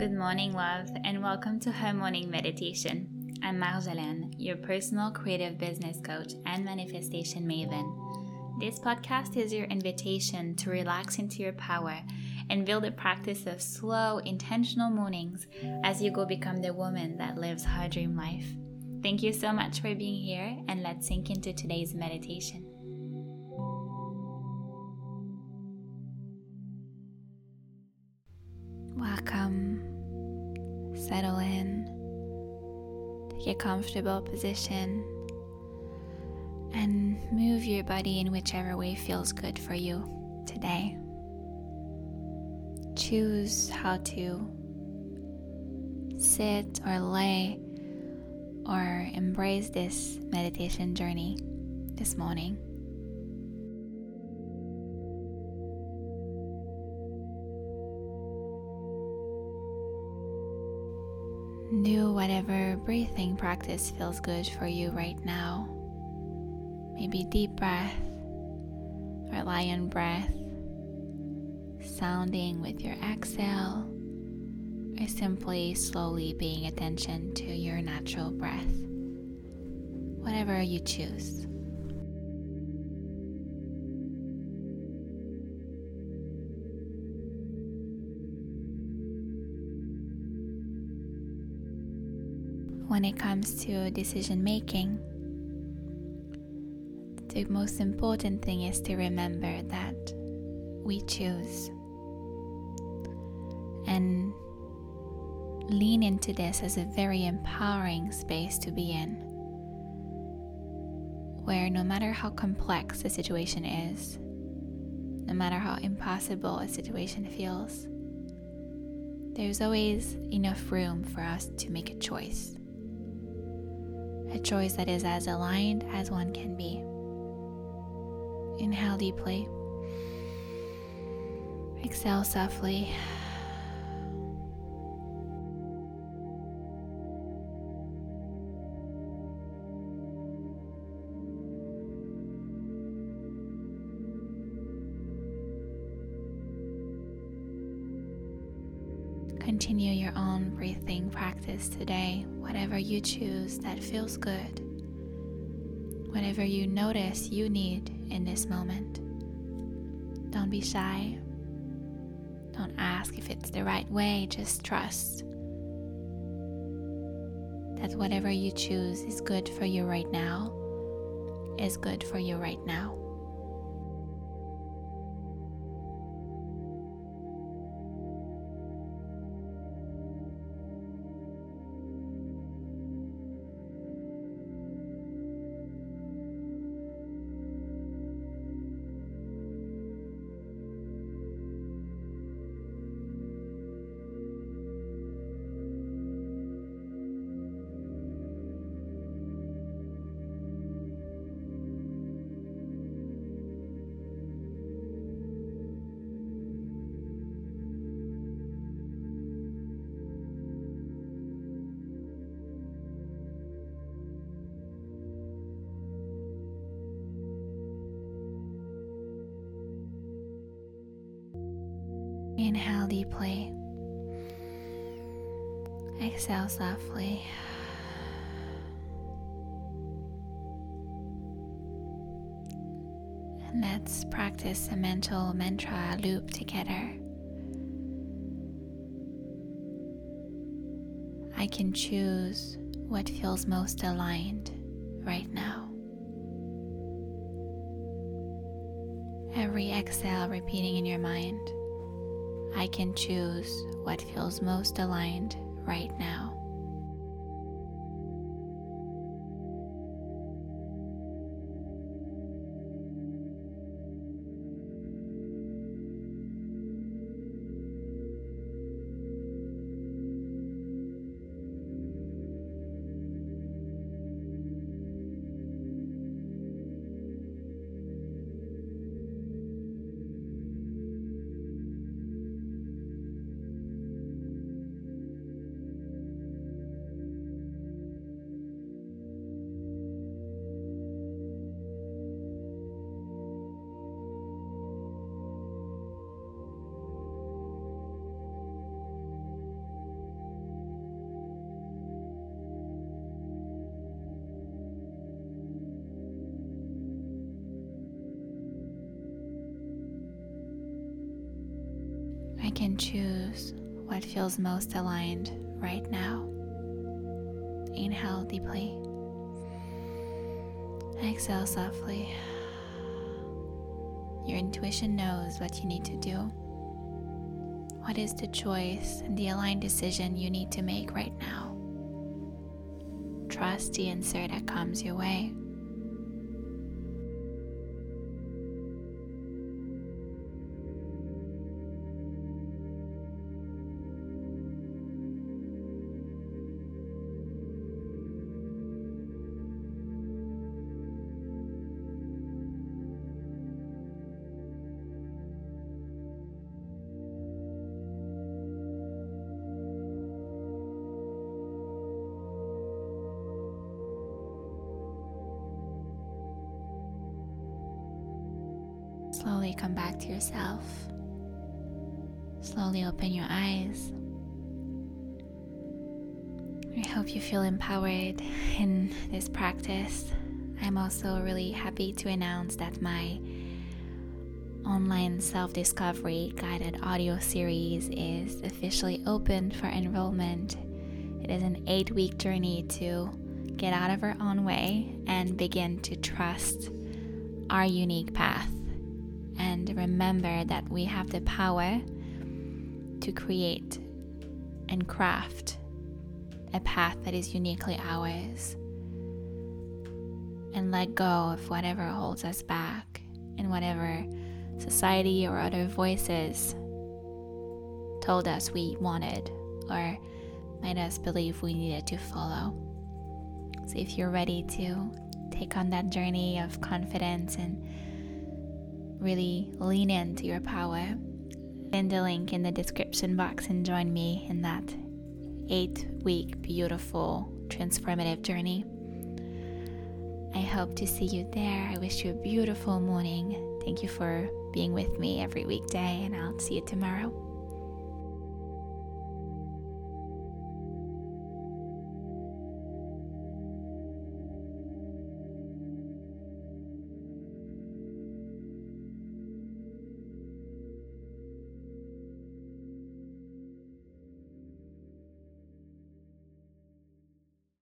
Good morning, love, and welcome to her morning meditation. I'm Marjolaine, your personal creative business coach and manifestation maven. This podcast is your invitation to relax into your power and build a practice of slow, intentional mornings as you go become the woman that lives her dream life. Thank you so much for being here, and let's sink into today's meditation. Welcome settle in, take a comfortable position, and move your body in whichever way feels good for you today. Choose how to sit or lay or embrace this meditation journey this morning. Do whatever breathing practice feels good for you right now. Maybe deep breath or lion breath, sounding with your exhale, or simply slowly paying attention to your natural breath. Whatever you choose. When it comes to decision making, the most important thing is to remember that we choose. And lean into this as a very empowering space to be in, where no matter how complex the situation is, no matter how impossible a situation feels, there's always enough room for us to make a choice a choice that is as aligned as one can be. Inhale deeply, exhale softly. Continue your own breathing practice today, whatever you choose that feels good, whatever you notice you need in this moment. Don't be shy. Don't ask if it's the right way, just trust that whatever you choose is good for you right now, is good for you right now. Inhale deeply. Exhale softly. And let's practice a mental mantra loop together. I can choose what feels most aligned right now. Every exhale repeating in your mind. I can choose what feels most aligned right now. I can choose what feels most aligned right now. Inhale deeply. Exhale softly. Your intuition knows what you need to do. What is the choice and the aligned decision you need to make right now? Trust the answer that comes your way. Slowly come back to yourself. Slowly open your eyes. I hope you feel empowered in this practice. I'm also really happy to announce that my online self discovery guided audio series is officially open for enrollment. It is an eight week journey to get out of our own way and begin to trust our unique path and remember that we have the power to create and craft a path that is uniquely ours and let go of whatever holds us back and whatever society or other voices told us we wanted or made us believe we needed to follow. So, if you're ready to take on that journey of confidence and really lean into your power. Send the link in the description box and join me in that eight week, beautiful, transformative journey. I hope to see you there. I wish you a beautiful morning. Thank you for being with me every weekday, and I'll see you tomorrow.